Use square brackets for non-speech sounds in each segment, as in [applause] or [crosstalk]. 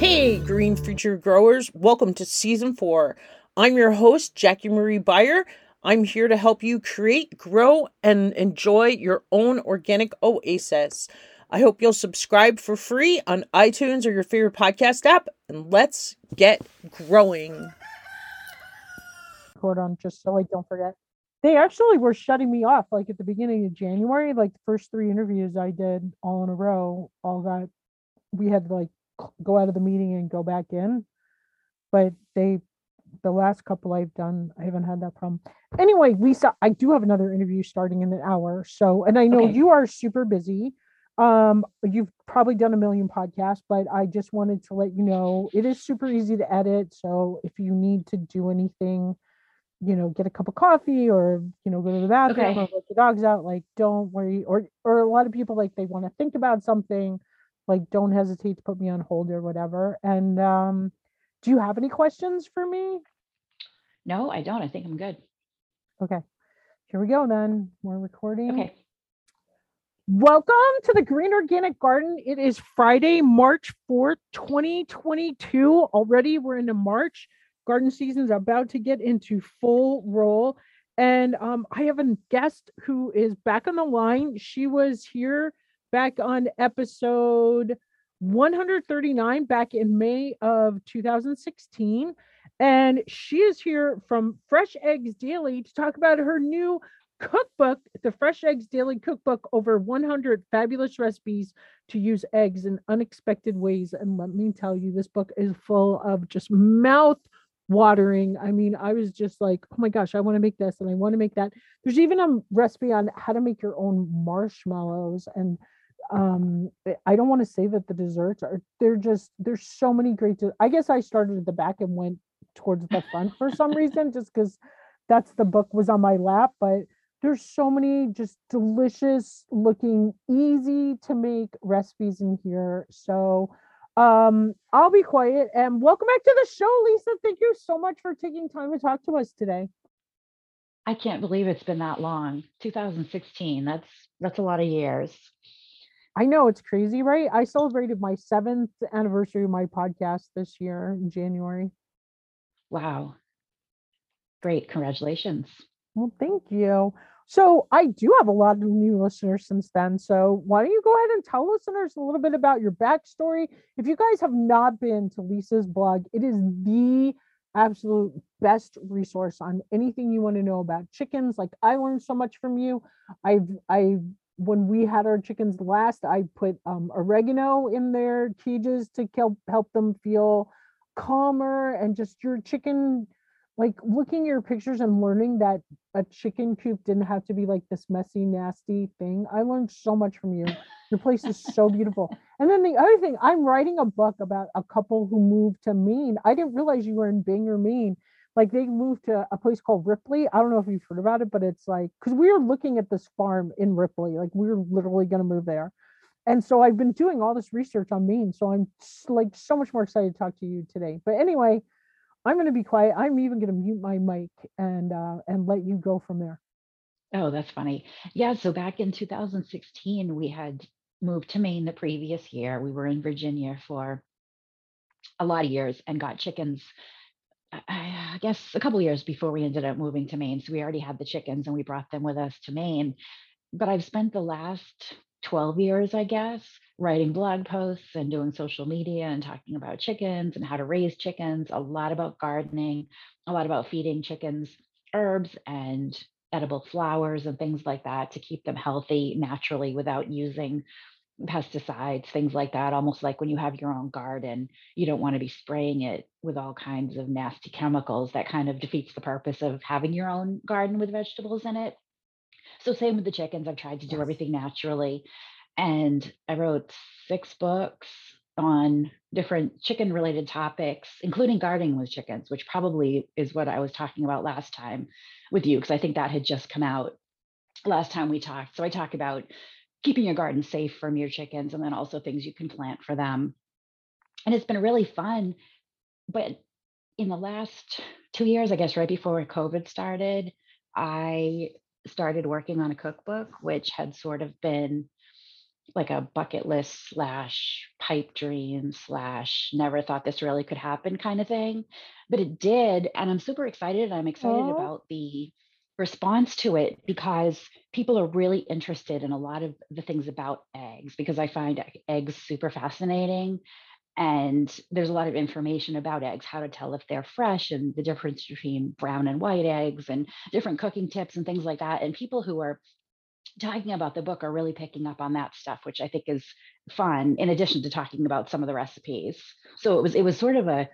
Hey, Green Future Growers, welcome to season four. I'm your host, Jackie Marie Beyer. I'm here to help you create, grow, and enjoy your own organic oasis. I hope you'll subscribe for free on iTunes or your favorite podcast app, and let's get growing. Hold on, just so I don't forget. They actually were shutting me off like at the beginning of January. Like the first three interviews I did all in a row, all got we had like go out of the meeting and go back in. But they the last couple I've done, I haven't had that problem. Anyway, Lisa, I do have another interview starting in an hour. So and I know Okay. you are super busy. Um, you've probably done a million podcasts, but I just wanted to let you know it is super easy to edit. So if you need to do anything, you know, get a cup of coffee or you know, go to the bathroom Okay. or let the dogs out, like don't worry. Or or a lot of people like they want to think about something, like don't hesitate to put me on hold or whatever. And um, do you have any questions for me? No, I don't. I think I'm good. Okay. Here we go then. We're recording. Okay. Welcome to the Green Organic Garden. It is Friday, March 4th, 2022. Already we're into March. Garden season is about to get into full roll. And um, I have a guest who is back on the line. She was here back on episode 139 back in May of 2016. And she is here from Fresh Eggs Daily to talk about her new cookbook, the Fresh Eggs Daily Cookbook, over 100 fabulous recipes to use eggs in unexpected ways. And let me tell you, this book is full of just mouth watering. I mean, I was just like, oh my gosh, I want to make this and I want to make that. There's even a recipe on how to make your own marshmallows. And um I- I don't want to say that the desserts are they're just there's so many great de- I guess I started at the back and went towards the front for some reason just because that's the book was on my lap but there's so many just delicious looking easy to make recipes in here so um i'll be quiet and welcome back to the show lisa thank you so much for taking time to talk to us today I can't believe it's been that long. 2016. That's that's a lot of years. I know it's crazy right i celebrated my seventh anniversary of my podcast this year in january Wow. Great. Congratulations. well thank you so i do have a lot of new listeners since then so why don't you go ahead and tell listeners a little bit about your backstory if you guys have not been to lisa's blog it is the absolute best resource on anything you want to know about chickens like i learned so much from you i've i when we had our chickens last i put um, oregano in their cages to help help them feel calmer and just your chicken like looking at your pictures and learning that a chicken coop didn't have to be like this messy nasty thing i learned so much from you. Your place is so beautiful. And then the other thing i'm writing a book about a couple who moved to maine. I didn't realize you were in bangor maine like they moved to a place called ripley i don't know if you've heard about it but it's like because we were looking at this farm in ripley like we were literally going to move there and so i've been doing all this research on maine so i'm like so much more excited to talk to you today but anyway i'm going to be quiet i'm even going to mute my mic and uh and let you go from there Oh, that's funny. Yeah, so back in 2016, we had moved to Maine the previous year. We were in Virginia for a lot of years and got chickens. I guess a couple years before we ended up moving to Maine. So we already had the chickens and we brought them with us to Maine. But I've spent the last 12 years, I guess, writing blog posts and doing social media and talking about chickens and how to raise chickens, a lot about gardening, a lot about feeding chickens herbs and edible flowers and things like that to keep them healthy naturally without using pesticides, things like that. Almost like when you have your own garden, you don't want to be spraying it with all kinds of nasty chemicals. That kind of defeats the purpose of having your own garden with vegetables in it. So, same with the chickens. I've tried to do everything naturally. And I wrote six books on different chicken related topics, including gardening with chickens, which probably is what I was talking about last time with you, because I think that had just come out last time we talked. So, I talk about keeping your garden safe from your chickens and then also things you can plant for them. And it's been really fun. But in the last two years, I guess right before COVID started, I started working on a cookbook, which had sort of been like a bucket list slash pipe dream slash never thought this really could happen kind of thing. But it did. And I'm super excited. I'm excited Oh, about the response to it because people are really interested in a lot of the things about eggs because I find eggs super fascinating. And there's a lot of information about eggs, how to tell if they're fresh and the difference between brown and white eggs and different cooking tips and things like that. And people who are talking about the book are really picking up on that stuff, which I think is fun, in addition to talking about some of the recipes. So it was it was sort of a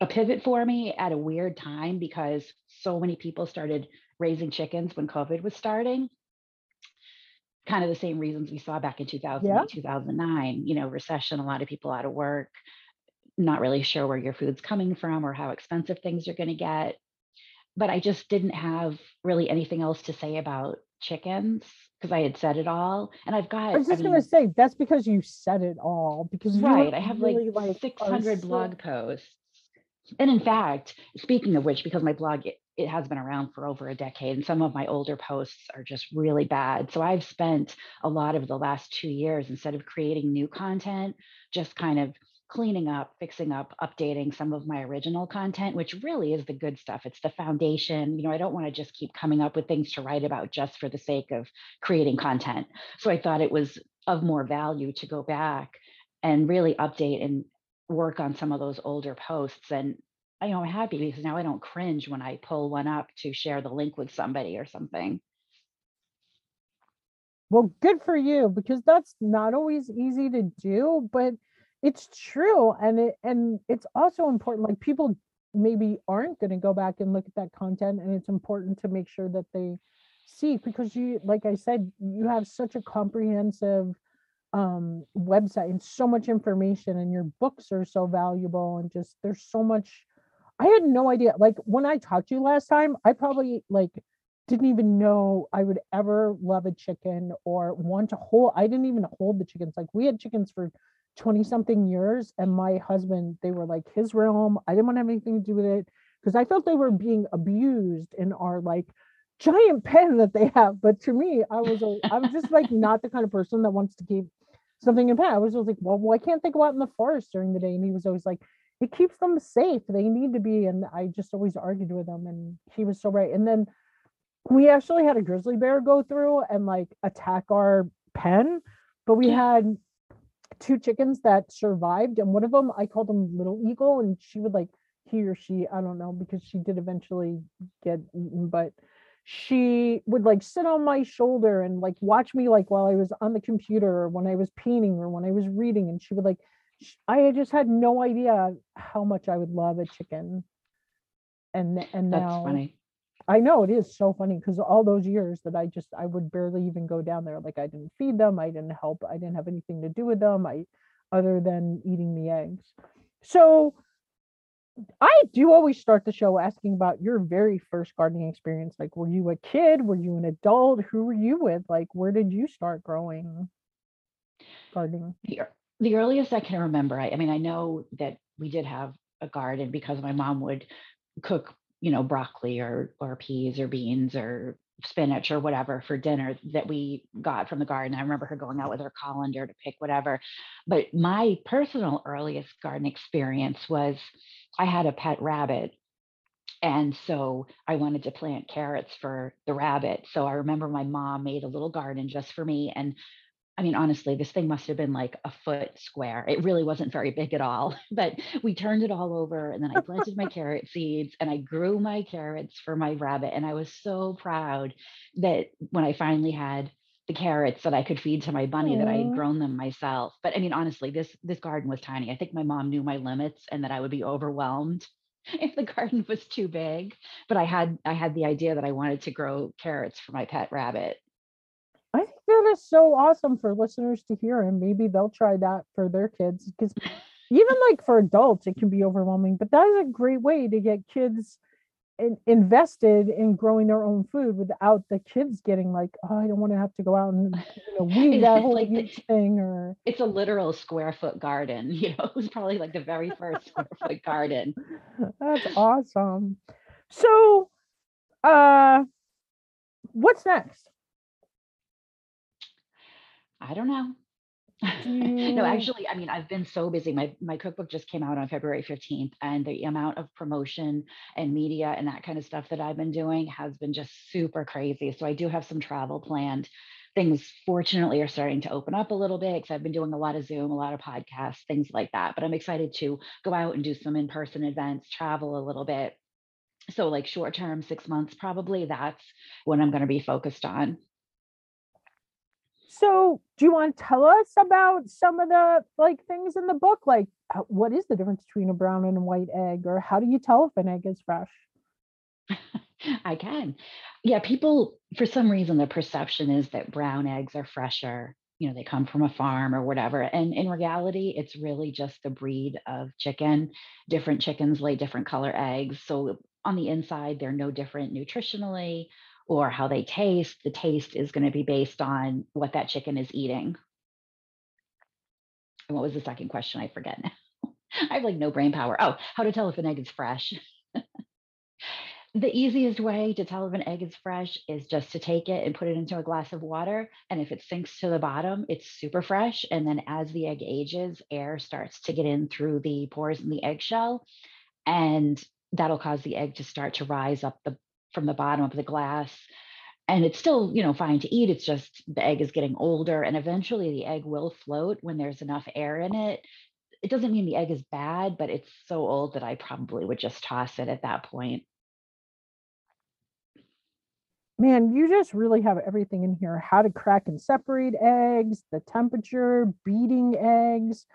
a pivot for me at a weird time because so many people started raising chickens when COVID was starting. Kind of the same reasons we saw back in yeah. 2009, you know, recession, a lot of people out of work, not really sure where your food's coming from or how expensive things are going to get. But I just didn't have really anything else to say about chickens because I had said it all. And I've I got, was I just gonna say that's because you said it all because right, I have like really like are 600 blog posts. And in fact, speaking of which, because my blog, it, it has been around for over a decade, and some of my older posts are just really bad. So I've spent a lot of the last two years, instead of creating new content, just kind of cleaning up, fixing up, updating some of my original content, which really is the good stuff. It's the foundation. You know, I don't want to just keep coming up with things to write about just for the sake of creating content. So I thought it was of more value to go back and really update and work on some of those older posts. And I know I'm happy because now I don't cringe when I pull one up to share the link with somebody or something. well good for you because that's not always easy to do, but it's true and it and it's also important like people maybe aren't going to go back and look at that content and it's important to make sure that they see because you like I said you have such a comprehensive um website and so much information and your books are so valuable and just there's so much I had no idea. Like when I talked to you last time, I probably like didn't even know I would ever love a chicken or want to hold. I didn't even hold the chickens. Like we had chickens for 20 something years and my husband, they were like his realm. I didn't want to have anything to do with it because I felt they were being abused in our like giant pen that they have. But to me, I was a, I was just like [laughs] not the kind of person that wants to keep something in pen. I was always like, well, why can't they go out in the forest during the day? And he was always like, it keeps them safe. They need to be. And I just always argued with him. And he was so right. And then we actually had a grizzly bear go through and like attack our pen, but we had two chickens that survived. And one of them, I called him Little Eagle, and she would like, he or she, I don't know, because she did eventually get eaten, but she would like sit on my shoulder and like watch me like while I was on the computer or when I was painting or when I was reading. And she would like, I just had no idea how much I would love a chicken. And and That's now funny. I know it is so funny because all those years that I just I would barely even go down there. Like I didn't feed them, I didn't help, I didn't have anything to do with them. I other than eating the eggs. So I do always start the show asking about your very first gardening experience. Like, were you a kid? Were you an adult? Who were you with? Like, where did you start growing gardening? The, the earliest I can remember, I, I mean, I know that we did have a garden because my mom would cook, you know, broccoli or or peas or beans or spinach or whatever for dinner that we got from the garden. I remember her going out with her colander to pick whatever. But my personal earliest garden experience was I had a pet rabbit and so I wanted to plant carrots for the rabbit. So I remember my mom made a little garden just for me. And I mean, honestly, this thing must have been like a foot square. It really wasn't very big at all, [laughs] but we turned it all over and then I planted my carrot seeds and I grew my carrots for my rabbit. And I was so proud that when I finally had the carrots that I could feed to my bunny that I had grown them myself. But I mean, honestly, this this garden was tiny. I think my mom knew my limits and that I would be overwhelmed [laughs] if the garden was too big. But I had I had the idea that I wanted to grow carrots for my pet rabbit. I that is so awesome for listeners to hear, and maybe they'll try that for their kids. Because even like for adults, it can be overwhelming, but that is a great way to get kids in, invested in growing their own food without the kids getting like, oh, I don't want to have to go out and you know, [laughs] weed that whole like the, thing or it's a literal square foot garden. [laughs] You know, it was probably like the very first [laughs] square foot garden. that's awesome. So, uh, what's next? I don't know. [laughs] no, mm. actually, I mean, I've been so busy. My my cookbook just came out on February 15th, and the amount of promotion and media and that kind of stuff that I've been doing has been just super crazy. So I do have some travel planned. Things fortunately are starting to open up a little bit because I've been doing a lot of Zoom, a lot of podcasts, things like that. But I'm excited to go out and do some in-person events, travel a little bit. So like short term, six months probably, that's what I'm going to be focused on. So, do you want to tell us about some of the like things in the book? Like, uh, what is the difference between a brown and a white egg, or how do you tell if an egg is fresh? [laughs] I can. Yeah, people, for some reason, the perception is that brown eggs are fresher. You know, they come from a farm or whatever. And in reality, it's really just the breed of chicken. Different chickens lay different color eggs. So on the inside, they're no different nutritionally or how they taste, the taste is going to be based on what that chicken is eating. And what was the second question? I forget now. [laughs] I have like no brain power. Oh, how to tell if an egg is fresh. [laughs] the easiest way to tell if an egg is fresh is just to take it and put it into a glass of water. And if it sinks to the bottom, it's super fresh. And then as the egg ages, air starts to get in through the pores in the eggshell. And that'll cause the egg to start to rise up the from the bottom of the glass and it's still you know fine to eat it's just the egg is getting older and eventually the egg will float when there's enough air in it. It doesn't mean the egg is bad but it's so old that i probably would just toss it at that point. Man you just really have everything in here how to crack and separate eggs the temperature beating eggs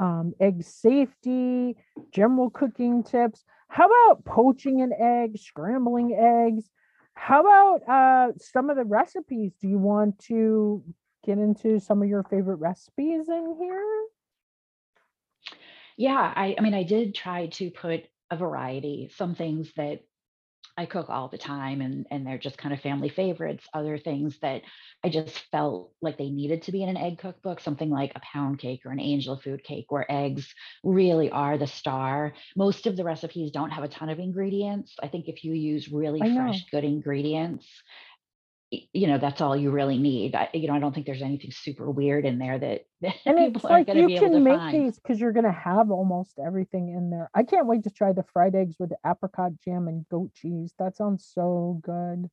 um, egg safety general cooking tips how about poaching an egg, scrambling eggs? How about uh, some of the recipes? Do you want to get into some of your favorite recipes in here? Yeah, I, I mean, I did try to put a variety, some things that I cook all the time and and they're just kind of family favorites. Other things that I just felt like they needed to be in an egg cookbook, something like a pound cake or an angel food cake where eggs really are the star. Most of the recipes don't have a ton of ingredients. I think if you use really fresh good ingredients, you know that's all you really need. I, you know i don't think there's anything super weird in there that, [laughs] that and people aren't going to be able to make find. these because you're going to have almost everything in there. I can't wait to try the fried eggs with the apricot jam and goat cheese. That sounds so good.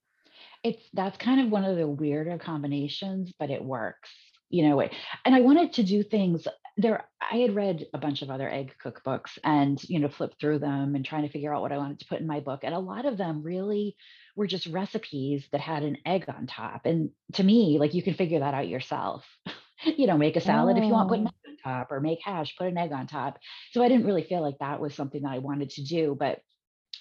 It's that's kind of one of the weirder combinations but it works you know and i wanted to do things there i had read a bunch of other egg cookbooks and you know flipped through them and trying to figure out what i wanted to put in my book and a lot of them really were just recipes that had an egg on top and to me like you can figure that out yourself [laughs] you know make a salad oh. if you want put an oh. egg on top or make hash put an egg on top so i didn't really feel like that was something that i wanted to do but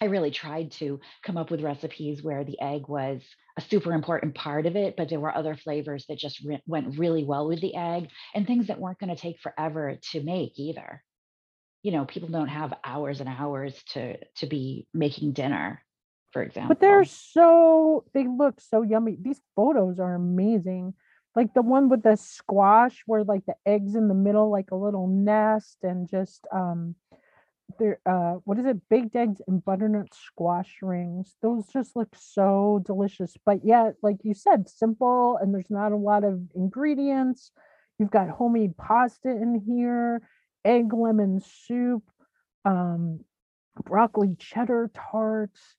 I really tried to come up with recipes where the egg was a super important part of it, but there were other flavors that just re- went really well with the egg and things that weren't going to take forever to make either. You know, people don't have hours and hours to to be making dinner, for example. But they're so they look so yummy. These photos are amazing. Like the one with the squash where like the eggs in the middle like a little nest and just um there uh what is it baked eggs and butternut squash rings those just look so delicious but yet like you said simple and there's not a lot of ingredients you've got homemade pasta in here egg lemon soup um broccoli cheddar tarts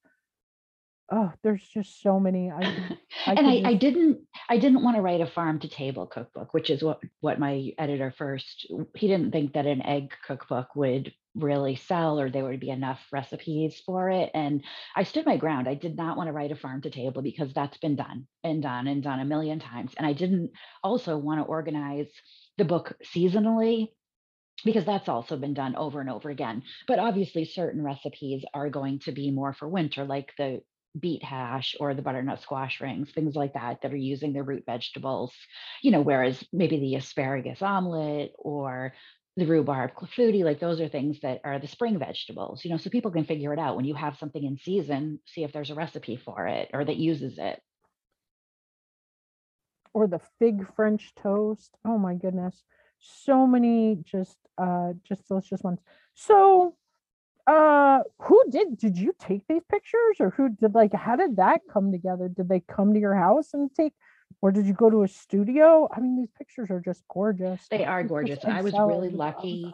oh there's just so many i, [laughs] I and I, just... I didn't i didn't want to write a farm to table cookbook which is what what my editor first he didn't think that an egg cookbook would really sell or there would be enough recipes for it and i stood my ground. I did not want to write a farm to table because that's been done and done and done a million times and i didn't also want to organize the book seasonally because that's also been done over and over again. But obviously certain recipes are going to be more for winter like the beet hash or the butternut squash rings, things like that, that are using the root vegetables, you know, whereas maybe the asparagus omelet or the rhubarb clafouti, like those are things that are the spring vegetables, you know, so people can figure it out when you have something in season, see if there's a recipe for it or that uses it. Or the fig French toast. Oh my goodness. So many just uh just delicious ones. So uh who did did you take these pictures or who did like how did that come together? Did they come to your house and take or did you go to a studio? I mean, these pictures are just gorgeous. They are gorgeous. I was really lucky.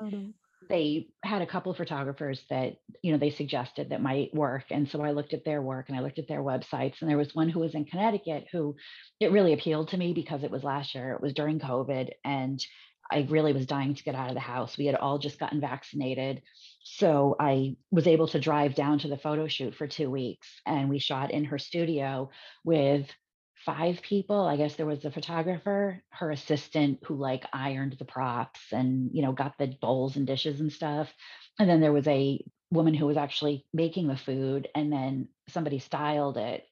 They had a couple of photographers that, you know, they suggested that might work. And so I looked at their work and I looked at their websites. And there was one who was in Connecticut who it really appealed to me because it was last year, it was during COVID. And I really was dying to get out of the house. We had all just gotten vaccinated. So I was able to drive down to the photo shoot for two weeks and we shot in her studio with five people. I guess there was the photographer, her assistant who like ironed the props and, you know, got the bowls and dishes and stuff. And then there was a woman who was actually making the food and then somebody styled it.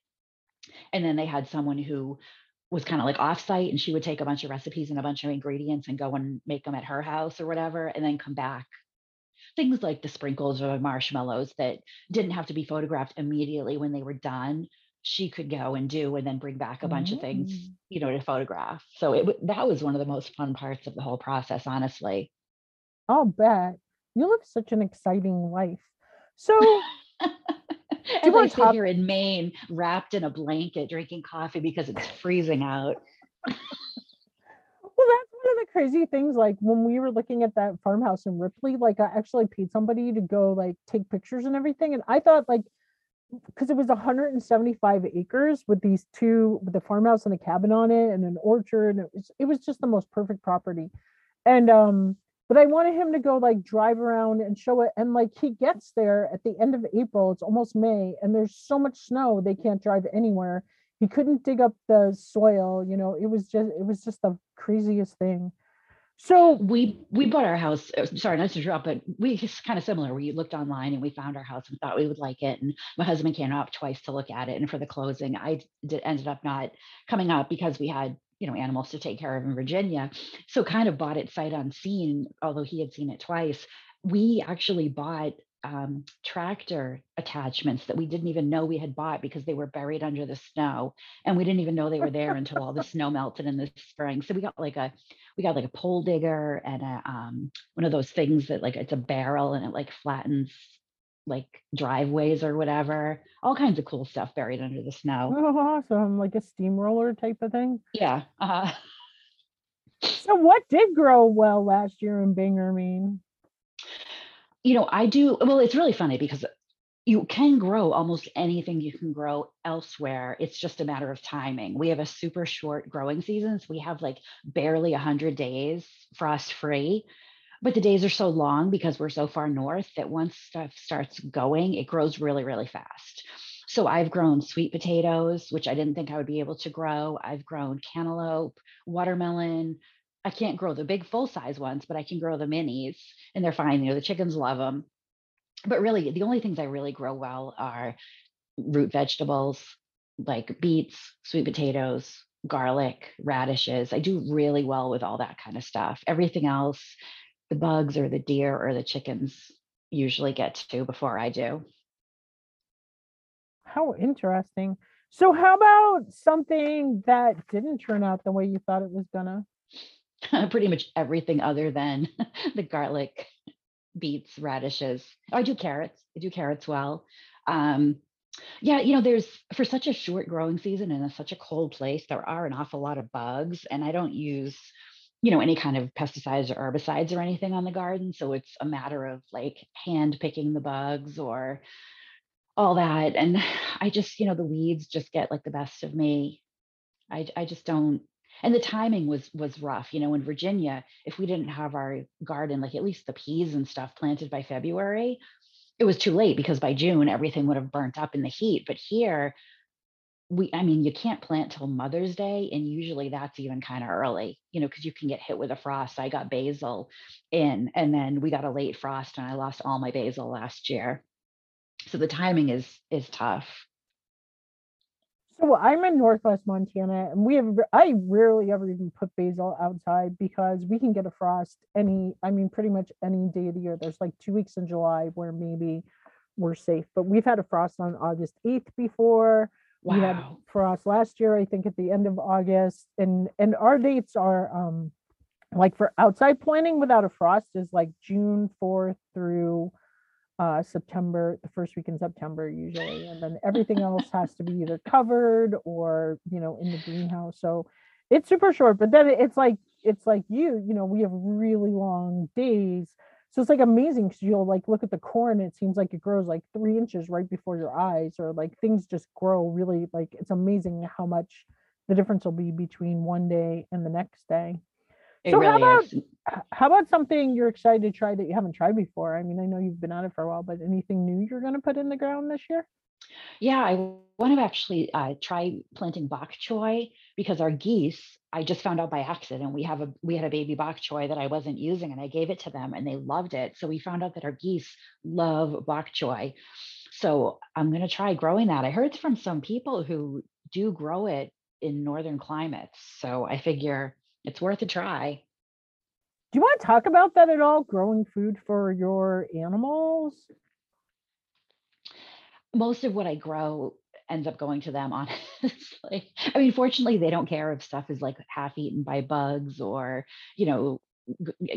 And then they had someone who was kind of like offsite and she would take a bunch of recipes and a bunch of ingredients and go and make them at her house or whatever and then come back things like the sprinkles or the marshmallows that didn't have to be photographed immediately when they were done she could go and do and then bring back a bunch of things Mm. you know to photograph so it that was one of the most fun parts of the whole process honestly I'll bet. You live such an exciting life. So [laughs] as i sit here in maine wrapped in a blanket drinking coffee because it's freezing out [laughs] Well, that's one of the crazy things. Like when we were looking at that farmhouse in Ripley, like I actually paid somebody to go like take pictures and everything. And I thought like because it was 175 acres with these two with the farmhouse and a cabin on it and an orchard. And it was it was just the most perfect property. And um, but I wanted him to go like drive around and show it. And like he gets there at the end of April, it's almost May, and there's so much snow they can't drive anywhere he couldn't dig up the soil you know it was just it was just the craziest thing. So we we bought our house uh, sorry not to interrupt but we it's kind of similar. We looked online and we found our house and thought we would like it. And my husband came up twice to look at it. And for the closing i did, ended up not coming up because we had you know animals to take care of in virginia. So kind of bought it sight unseen although he had seen it twice. We actually bought um, tractor attachments that we didn't even know we had bought because they were buried under the snow and we didn't even know they were there until all the [laughs] snow melted in the spring. So we got like a we got like a pole digger and a um one of those things that like it's a barrel and it like flattens like driveways or whatever. All kinds of cool stuff buried under the snow. Oh, awesome. Like a steamroller type of thing? Yeah uh so what did grow well last year in bangor maine you know i do well it's really funny because you can grow almost anything you can grow elsewhere. It's just a matter of timing. We have a super short growing seasons we have like barely 100 days frost free but the days are so long because we're so far north that once stuff starts going it grows really really fast. So i've grown sweet potatoes which i didn't think i would be able to grow. I've grown cantaloupe watermelon i can't grow the big full size ones but i can grow the minis and they're fine you know the chickens love them but really the only things i really grow well are root vegetables like beets sweet potatoes garlic radishes. I do really well with all that kind of stuff. Everything else the bugs or the deer or the chickens usually get to before i do. How interesting. So how about something that didn't turn out the way you thought it was gonna [laughs] pretty much everything other than [laughs] the garlic beets radishes. Oh, i do carrots. I do carrots well. Um yeah you know there's for such a short growing season and such a cold place there are an awful lot of bugs and i don't use you know any kind of pesticides or herbicides or anything on the garden so it's a matter of like hand picking the bugs or all that and [sighs] i just you know the weeds just get like the best of me. I i just don't and the timing was was rough you know in virginia if we didn't have our garden like at least the peas and stuff planted by february it was too late because by june everything would have burnt up in the heat. But here we i mean you can't plant till mother's day and usually that's even kind of early you know because you can get hit with a frost. I got basil in and then we got a late frost and i lost all my basil last year. So the timing is is tough so i'm in northwest montana and we have I rarely ever even put basil outside because we can get a frost any i mean pretty much any day of the year there's like two weeks in july where maybe we're safe but we've had a frost on august 8th before Wow. we had frost last year i think at the end of august and and our dates are um like for outside planting without a frost is like june 4th through uh, September, the first week in September usually, and then everything [laughs] else has to be either covered or you know in the greenhouse. So it's super short, but then it's like it's like you, you know, we have really long days. So it's like amazing because you'll like look at the corn, it seems like it grows like three inches right before your eyes, or like things just grow really like it's amazing how much the difference will be between one day and the next day. It So how about is. how about something you're excited to try that you haven't tried before? I mean, I know you've been at it for a while, but anything new you're gonna put in the ground this year? Yeah, I want to actually uh, try planting bok choy because our geese, I just found out by accident we have a we had a baby bok choy that I wasn't using and I gave it to them and they loved it. So we found out that our geese love bok choy. So I'm going to try growing that. I heard from some people who do grow it in northern climates. So I figure it's worth a try. Do you want to talk about that at all? Growing food for your animals? most of what I grow ends up going to them, [laughs] honestly. I mean, fortunately, they don't care if stuff is like half eaten by bugs or, you know,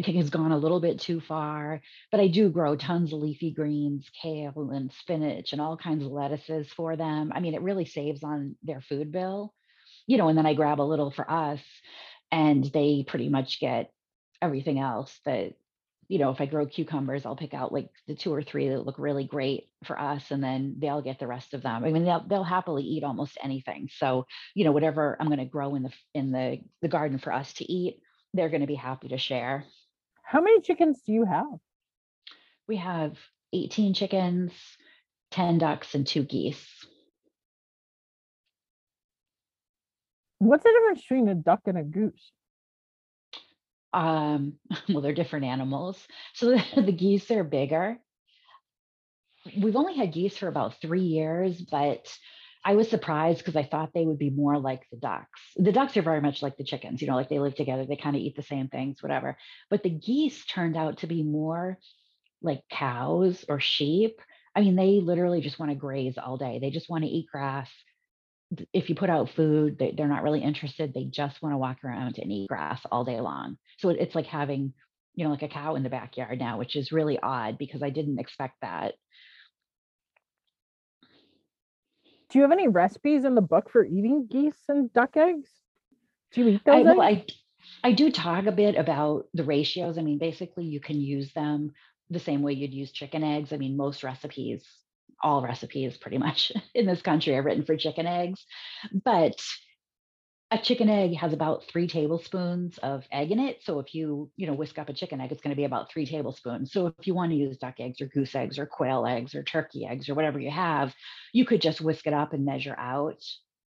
has gone a little bit too far. But I do grow tons of leafy greens, kale and spinach and all kinds of lettuces for them. I mean, it really saves on their food bill, you know, and then I grab a little for us and they pretty much get everything else that you know, if I grow cucumbers, I'll pick out like the two or three that look really great for us, and then they'll get the rest of them. I mean, they'll they'll happily eat almost anything. So, you know, whatever I'm going to grow in the in the the garden for us to eat, they're going to be happy to share. How many chickens do you have? We have 18 chickens, 10 ducks, and two geese. What's the difference between a duck and a goose? Um, [laughs] well, they're different animals. So the, [laughs] the geese are bigger. We've only had geese for about three years, but I was surprised because I thought they would be more like the ducks. The ducks are very much like the chickens, you know, like they live together, they kind of eat the same things, whatever. But the geese turned out to be more like cows or sheep. I mean, they literally just want to graze all day. They just want to eat grass. If you put out food, they, they're not really interested. They just want to walk around and eat grass all day long. So it- it's like having, you know, like a cow in the backyard now, which is really odd because I didn't expect that. Do you have any recipes in the book for eating geese and duck eggs? Do you eat I, those well. I I do talk a bit about the ratios. I mean, basically, you can use them the same way you'd use chicken eggs. I mean, most recipes, all recipes pretty much [laughs] in this country are written for chicken eggs, but a chicken egg has about three tablespoons of egg in it. So if you, you know, whisk up a chicken egg, it's going to be about three tablespoons. So if you want to use duck eggs or goose eggs or quail eggs or turkey eggs or whatever you have, you could just whisk it up and measure out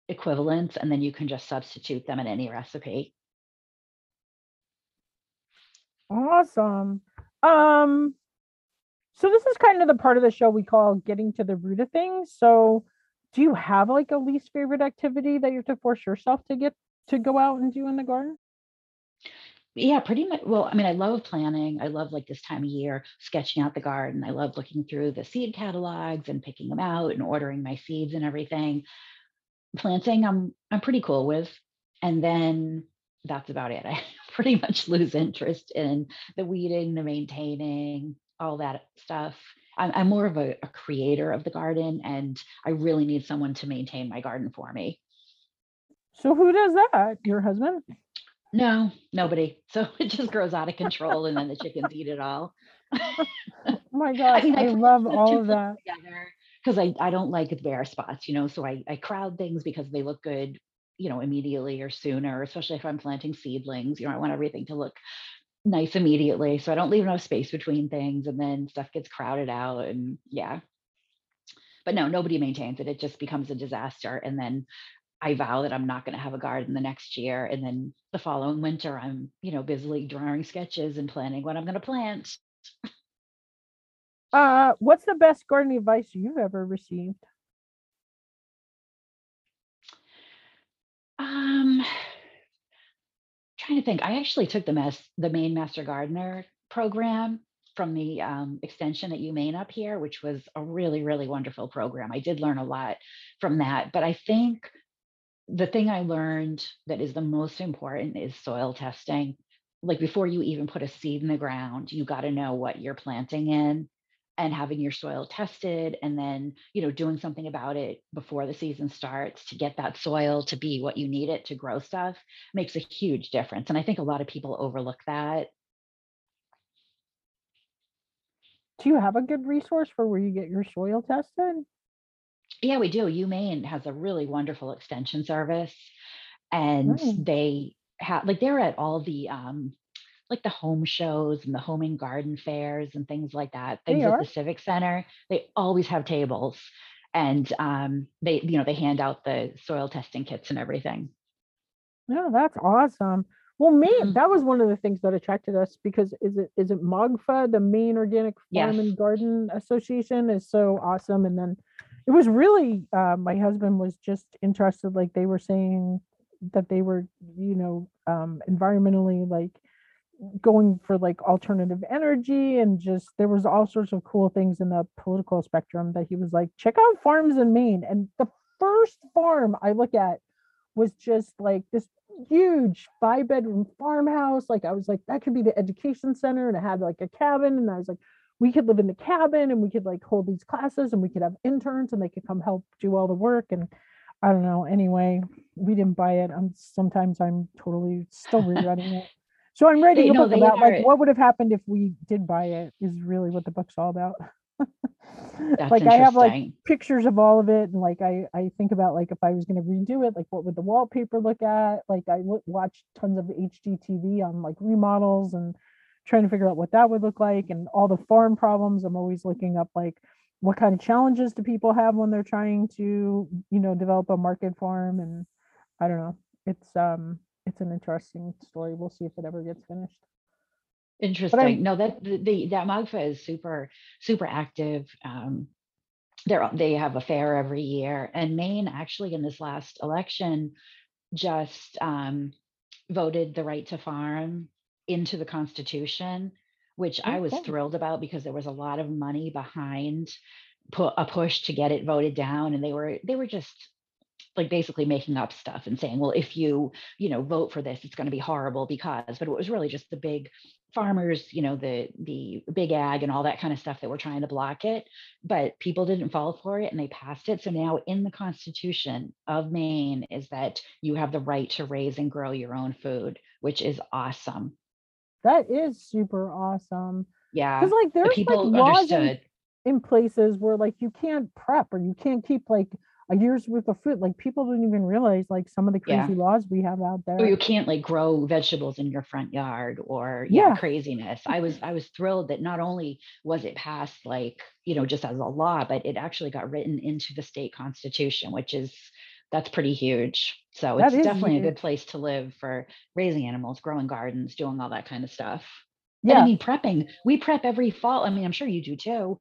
equivalents, and then you can just substitute them in any recipe. Awesome. Um, so this is kind of the part of the show we call getting to the root of things. So do you have like a least favorite activity that you have to force yourself to get to go out and do in the garden? Yeah, pretty much. Well, I mean, I love planning. I love like this time of year, sketching out the garden. I love looking through the seed catalogs and picking them out and ordering my seeds and everything. Planting, I'm I'm pretty cool with. And then that's about it. [laughs] I pretty much lose interest in the weeding, the maintaining, all that stuff. I'm, I'm more of a, a creator of the garden, and I really need someone to maintain my garden for me. So who does that? Your husband? No, nobody. [laughs] So it just grows out of [laughs] control, and then the chickens eat it all. Oh my [laughs] gosh, I, mean, I put love all of that. because I, I don't like bare spots, you know, so I, I crowd things because they look good, you know, immediately or sooner, especially if I'm planting seedlings. You know, I want everything to look nice immediately. So I don't leave enough space between things and then stuff gets crowded out and yeah. But no, nobody maintains it. It just becomes a disaster. And then I vow that I'm not going to have a garden the next year. And then the following winter, I'm, you know, busily drawing sketches and planning what I'm going to plant. Uh, what's the best gardening advice you've ever received? Um, trying to think. I actually took the the Maine Master Gardener program from the um, extension at UMaine up here, which was a really, really wonderful program. I did learn a lot from that. But I think the thing I learned that is the most important is soil testing. Like before you even put a seed in the ground, you got to know what you're planting in. And having your soil tested and then you know doing something about it before the season starts to get that soil to be what you need it to grow stuff makes a huge difference and i think a lot of people overlook that Do you have a good resource for where you get your soil tested? yeah we do umaine has a really wonderful extension service and Mm, they have like they're at all the um like the home shows and the home and garden fairs and things like that things at the civic center they always have tables and um they you know they hand out the soil testing kits and everything Yeah, that's awesome. Well, Maine, Mhm. that was one of the things that attracted us because is it is it MOGFA, the Maine Organic yes Farm and Garden Association is so awesome. And then it was really uh, my husband was just interested, like they were saying that they were, you know, um, environmentally like going for like alternative energy and just there was all sorts of cool things in the political spectrum that he was like, check out farms in Maine. And the first farm I look at was just like this huge five bedroom farmhouse. Like I was like, that could be the education center. And it had like a cabin. And I was like, we could live in the cabin and we could like hold these classes and we could have interns and they could come help do all the work. And I don't know. Anyway, we didn't buy it. I'm sometimes I'm totally still regretting it. So I'm writing they a book they about like what would have happened if we did buy it is really what the book's all about. [laughs] like I have like pictures of all of it and like I I think about like if I was going to redo it like what would the wallpaper look at? Like I look, watched tons of HGTV on like remodels and trying to figure out what that would look like and all the farm problems. I'm always looking up like what kind of challenges do people have when they're trying to you know develop a market farm and I don't know. It's um it's an interesting story. We'll see if it ever gets finished. Interesting. No that the, that MOFGA is super super active. Um they're they have a fair every year. And maine actually in this last election just um voted the right to farm into the Constitution, which I was thrilled about because there was a lot of money behind pu- a push to get it voted down, and they were they were just like basically making up stuff and saying, well, if you you know vote for this, it's going to be horrible because, but it was really just the big farmers, you know, the the big ag and all that kind of stuff that were trying to block it, but people didn't fall for it and they passed it. So now in the Constitution of Maine is that you have the right to raise and grow your own food, which is awesome. that is super awesome Yeah, because like the there's like people laws in in places where like you can't prep or you can't keep like a year's worth of food. Like people don't even realize like some of the Yeah. crazy laws we have out or there. you can't like grow vegetables in your front yard or yeah Yeah. craziness i was i was thrilled that not only was it passed like you know just as a law but it actually got written into the state constitution which is that's pretty huge so That it's definitely a good place to live for raising animals growing gardens doing all that kind of stuff and i mean prepping we prep every fall i mean i'm sure you do too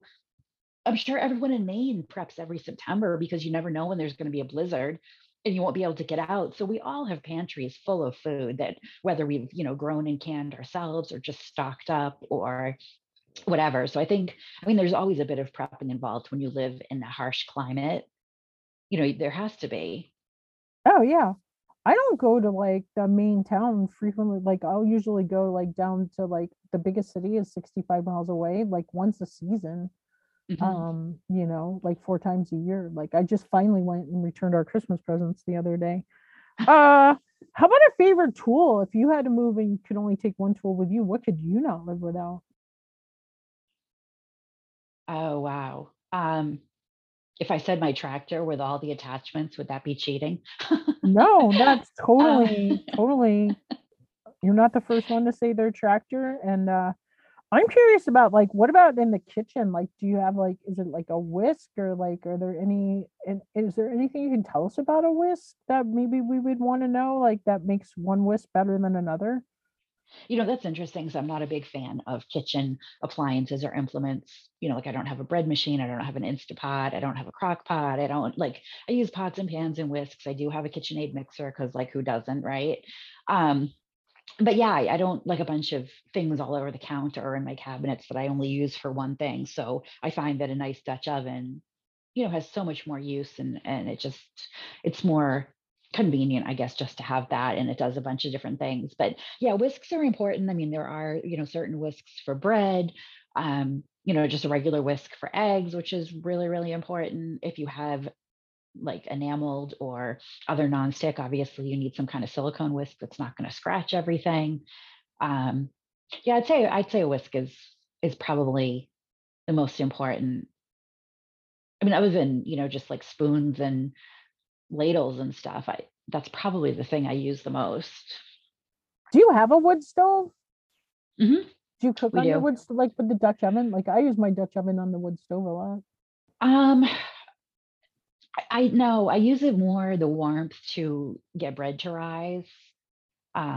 i'm sure everyone in maine preps every september because you never know when there's going to be a blizzard and you won't be able to get out. So we all have pantries full of food that whether we've, you know, grown and canned ourselves or just stocked up or whatever. So I think, I mean, there's always a bit of prepping involved when you live in a harsh climate. You know, there has to be. Oh yeah. I don't go to like the main town frequently. Like I'll usually go like down to like the biggest city is 65 miles away, like once a season. Mhm. Um, you know, like four times a year. Like I just finally went and returned our Christmas presents the other day. Uh how about a favorite tool? If you had to move and you could only take one tool with you, what could you not live without? Oh, wow. Um, if I said my tractor with all the attachments, would that be cheating? No, that's [laughs] Uh, totally, totally. You're not the first one to say their tractor. And uh I'm curious about like what about in the kitchen? Like, do you have like is it like a whisk or like are there any and is there anything you can tell us about a whisk that maybe we would want to know? Like that makes one whisk better than another? You know, that's interesting because I'm not a big fan of kitchen appliances or implements. You know, like I don't have a bread machine, I don't have an Instapot, I don't have a crock pot, I don't like I use pots and pans and whisks. I do have a KitchenAid mixer because like who doesn't, right? Um, but yeah, I don't like a bunch of things all over the counter in my cabinets that I only use for one thing. So I find that a nice Dutch oven, you know, has so much more use and and it just it's more convenient, I guess, just to have that and it does a bunch of different things. But yeah, whisks are important. I mean, there are, you know, certain whisks for bread. Um, you know, just a regular whisk for eggs, which is really, really important. If you have like enameled or other nonstick, obviously you need some kind of silicone whisk that's not going to scratch everything. Um, yeah, I'd say I'd say a whisk is is probably the most important. I mean, other than you know, just like spoons and ladles and stuff, I that's probably the thing I use the most. Do you have a wood stove? Mhm. Do you cook We on your do. wood stove, like with the Dutch oven? Like I use my Dutch oven on the wood stove a lot. Um, I, know I use it more the warmth to get bread to rise.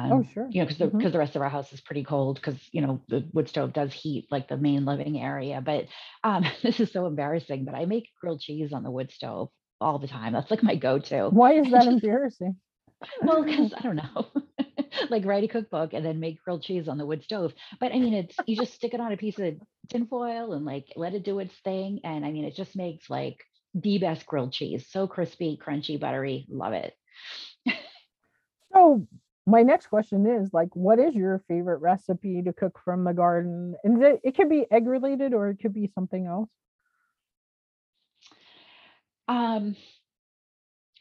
Oh, Um, sure. you know, because the Mhm. because the rest of our house is pretty cold because you know the wood stove does heat like the main living area. But um, [laughs] this is so embarrassing, but I make grilled cheese on the wood stove all the time. That's like my go-to. Why is that [laughs] embarrassing? Well, [laughs] because I don't know, like write a cookbook and then make grilled cheese on the wood stove. But I mean, it's you just stick it on a piece of tinfoil and like let it do its thing. And I mean, it just makes like the best grilled cheese. So crispy, crunchy, buttery. Love it. So my next question is like, what is your favorite recipe to cook from the garden? And it, it could be egg related or it could be something else. Um,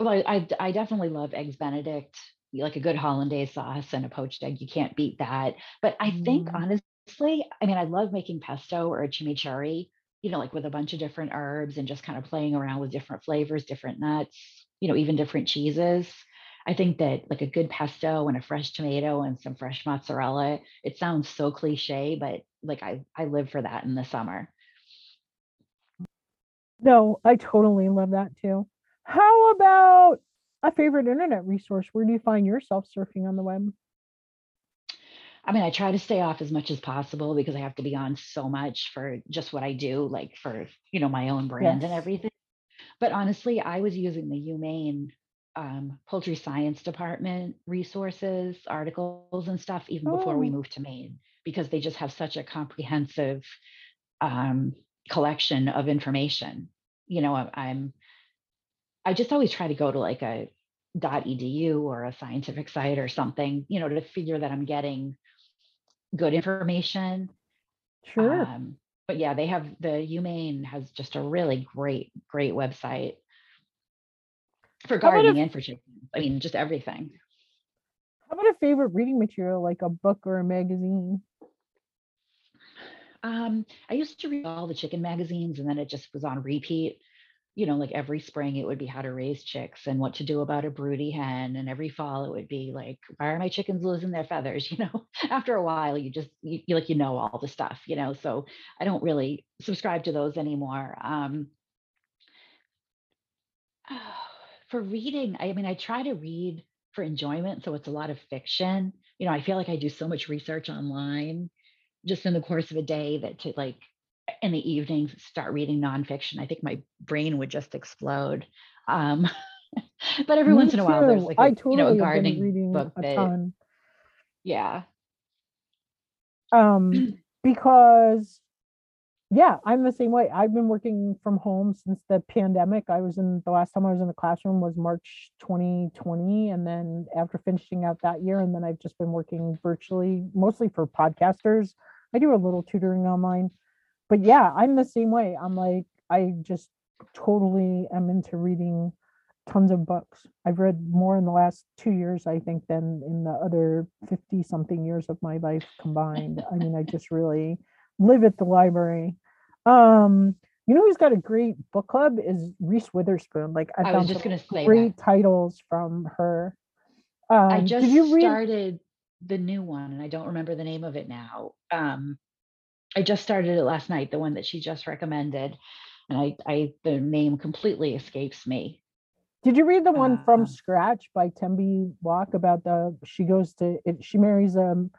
well, I, I definitely love eggs Benedict. Like a good hollandaise sauce and a poached egg, you can't beat that. But I think Mm. honestly, I mean, I love making pesto or a chimichurri, you know, like with a bunch of different herbs and just kind of playing around with different flavors, different nuts, you know, even different cheeses. I think that like a good pesto and a fresh tomato and some fresh mozzarella, it sounds so cliche, but like I I live for that in the summer. No, I totally love that too. How about a favorite internet resource? Where do you find yourself surfing on the web? I mean, I try to stay off as much as possible because I have to be on so much for just what I do, like for, you know, my own brand and everything. But honestly, I was using the UMaine um, Poultry Science Department resources, articles, and stuff even before we Oh, moved to Maine because they just have such a comprehensive um, collection of information. You know, I- I'm I just always try to go to like a .edu or a scientific site or something, you know, to figure that I'm getting good information. sure. Um, but yeah, they have the UMaine has just a really great, great website for gardening a and for chickens. I mean, just everything. how about a favorite reading material like a book or a magazine? Um, I used to read all the chicken magazines and then it just was on repeat. You know, like every spring it would be how to raise chicks and what to do about a broody hen. And every fall it would be like, why are my chickens losing their feathers? [laughs] You know, after a while you just you, you like you know all the stuff, you know. So I don't really subscribe to those anymore. Um [sighs] for reading, I mean, I try to read for enjoyment, so it's a lot of fiction. You know, I feel like I do so much research online just in the course of a day that to like in the evenings start reading nonfiction, I think my brain would just explode. Um, [laughs] but every Me once in a while, there's like I a you know a totally gardening reading book a that ton. yeah. Um, [clears throat] because yeah, I'm the same way. I've been working from home since the pandemic. I was in the last time I was in the classroom was March 2020. And then after finishing out that year, and then I've just been working virtually, mostly for podcasters. I do a little tutoring online. But yeah, I'm the same way. I'm like, I just totally am into reading tons of books. I've read more in the last two years, I think, than in the other 50 something years of my life combined. I mean, I just really live at the library. Um, you know who's got a great book club is Reese Witherspoon. Like I I found just gonna say that. great titles from her. I Um, just did you read started the new one and I don't remember the name of it now. Um, I just started it last night, the one that she just recommended, and I, I the name completely escapes me. did you read the one from Um, scratch by Tembi Locke about the she goes to it, she marries um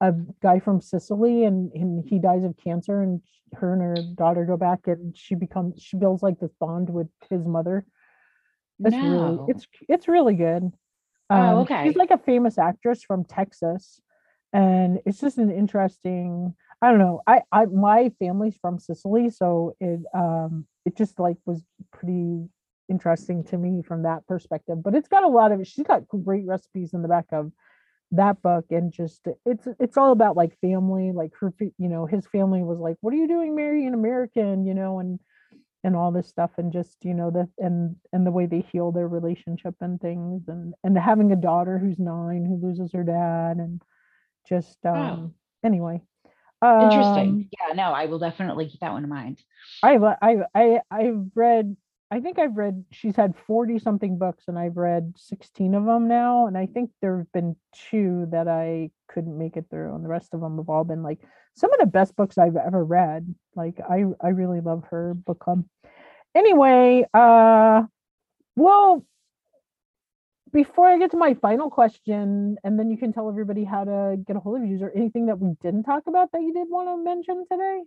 a guy from Sicily and, and he dies of cancer and her and her daughter go back and she becomes she builds like this bond with his mother. It's really no. it's it's really good. Oh, Um okay. she's like a famous actress from Texas and it's just an interesting I don't know. I I my family's from Sicily so it um it just like was pretty interesting to me from that perspective. But it's got a lot of she's got great recipes in the back of that book and just it's it's all about like family like her you know his family was like what are you doing marrying an american you know and and all this stuff and just you know that and and the way they heal their relationship and things and and having a daughter who's nine who loses her dad and just um wow. anyway interesting um, yeah no i will definitely keep that one in mind i've i i i've read I think I've read she's had 40 something books and I've read 16 of them now and I think there've been two that I couldn't make it through and the rest of them have all been like some of the best books I've ever read. Like I I really love her book club. Anyway, uh well before I get to my final question and then you can tell everybody how to get a hold of you, is there anything that we didn't talk about that you did want to mention today?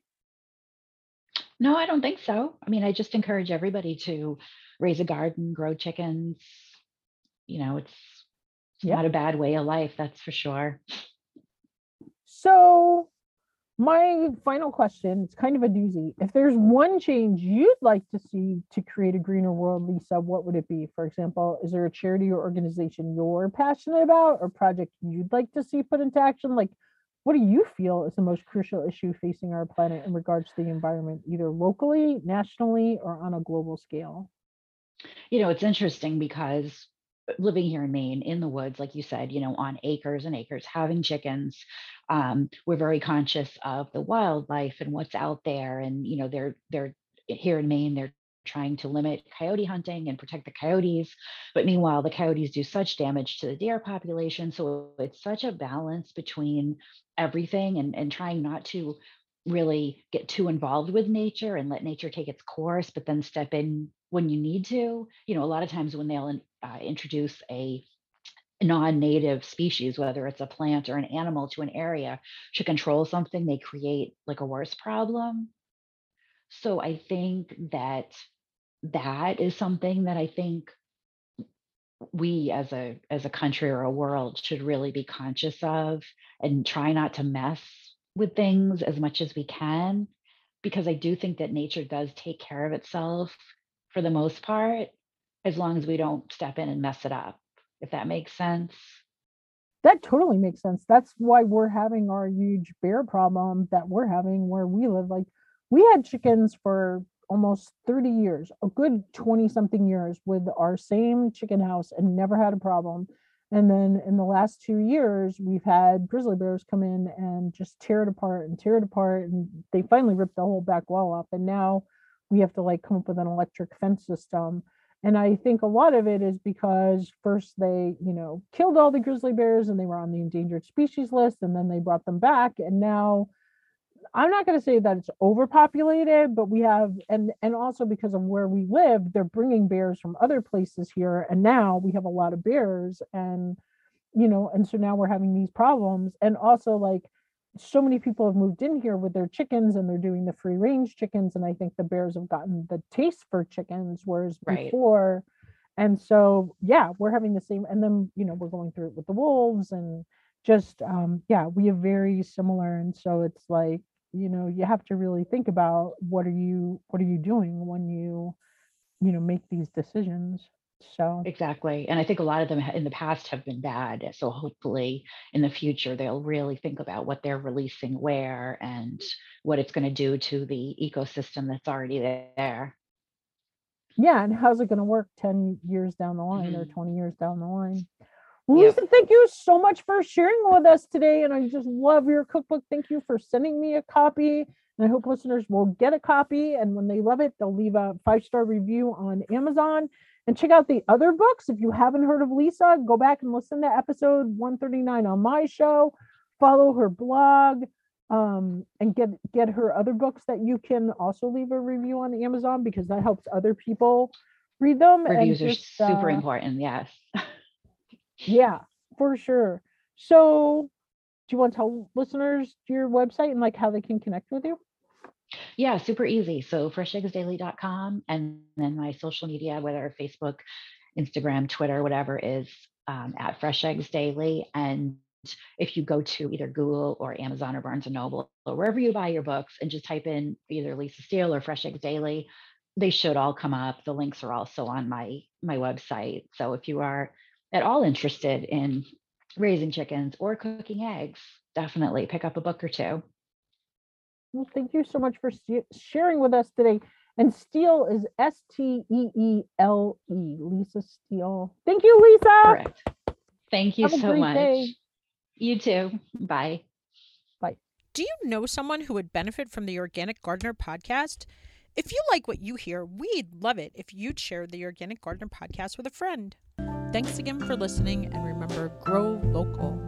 No, I don't think so. I mean, I just encourage everybody to raise a garden, grow chickens. You know, it's, it's not a bad way of life, that's for sure. So, my final question it's kind of a doozy. If there's one change you'd like to see to create a greener world, Lisa, what would it be? For example, is there a charity or organization you're passionate about or project you'd like to see put into action? Like, what do you feel is the most crucial issue facing our planet in regards to the environment, either locally, nationally, or on a global scale? You know, it's interesting because living here in Maine in the woods, like you said, you know, on acres and acres, having chickens, um, we're very conscious of the wildlife and what's out there. And, you know, they're they're here in Maine, they're trying to limit coyote hunting and protect the coyotes. But meanwhile, the coyotes do such damage to the deer population. So it's such a balance between everything and, and trying not to really get too involved with nature and let nature take its course, but then step in when you need to. You know, a lot of times when they'll uh, introduce a non-native species whether it's a plant or an animal to an area to control something they create like a worse problem. So I think that that is something that I think we as a as a country or a world should really be conscious of and try not to mess with things as much as we can because I do think that nature does take care of itself for the most part as long as we don't step in and mess it up if that makes sense that totally makes sense that's why we're having our huge bear problem that we're having where we live like we had chickens for almost 30 years, a good 20 something years with our same chicken house and never had a problem. And then in the last two years, we've had grizzly bears come in and just tear it apart and tear it apart. And they finally ripped the whole back wall up. And now we have to like come up with an electric fence system. And I think a lot of it is because first they, you know, killed all the grizzly bears and they were on the endangered species list. And then they brought them back. And now I'm not going to say that it's overpopulated, but we have, and and also because of where we live, they're bringing bears from other places here, and now we have a lot of bears, and you know, and so now we're having these problems, and also like so many people have moved in here with their chickens, and they're doing the free range chickens, and I think the bears have gotten the taste for chickens, whereas right. before, and so yeah, we're having the same, and then you know we're going through it with the wolves and just um yeah we have very similar and so it's like you know you have to really think about what are you what are you doing when you you know make these decisions so exactly and i think a lot of them in the past have been bad so hopefully in the future they'll really think about what they're releasing where and what it's going to do to the ecosystem that's already there yeah and how's it going to work 10 years down the line mm-hmm. or 20 years down the line Lisa, yep. thank you so much for sharing with us today. And I just love your cookbook. Thank you for sending me a copy. And I hope listeners will get a copy. And when they love it, they'll leave a five star review on Amazon. And check out the other books. If you haven't heard of Lisa, go back and listen to episode 139 on my show. Follow her blog um, and get get her other books that you can also leave a review on Amazon because that helps other people read them. Reviews just, are super uh, important. Yes. Yeah, for sure. So, do you want to tell listeners your website and like how they can connect with you? Yeah, super easy. So fresheggsdaily.com and then my social media, whether Facebook, Instagram, Twitter, whatever is um, at Fresh Eggs Daily. And if you go to either Google or Amazon or Barnes and Noble or wherever you buy your books and just type in either Lisa Steele or Fresh Eggs Daily, they should all come up. The links are also on my my website. So if you are at all interested in raising chickens or cooking eggs, definitely pick up a book or two. Well, thank you so much for sharing with us today. And Steele is S T E E L E, Lisa Steele. Thank you, Lisa. Correct. Thank you Have so much. Day. You too. Bye. Bye. Do you know someone who would benefit from the Organic Gardener podcast? If you like what you hear, we'd love it if you'd share the Organic Gardener podcast with a friend. Thanks again for listening, and remember grow local.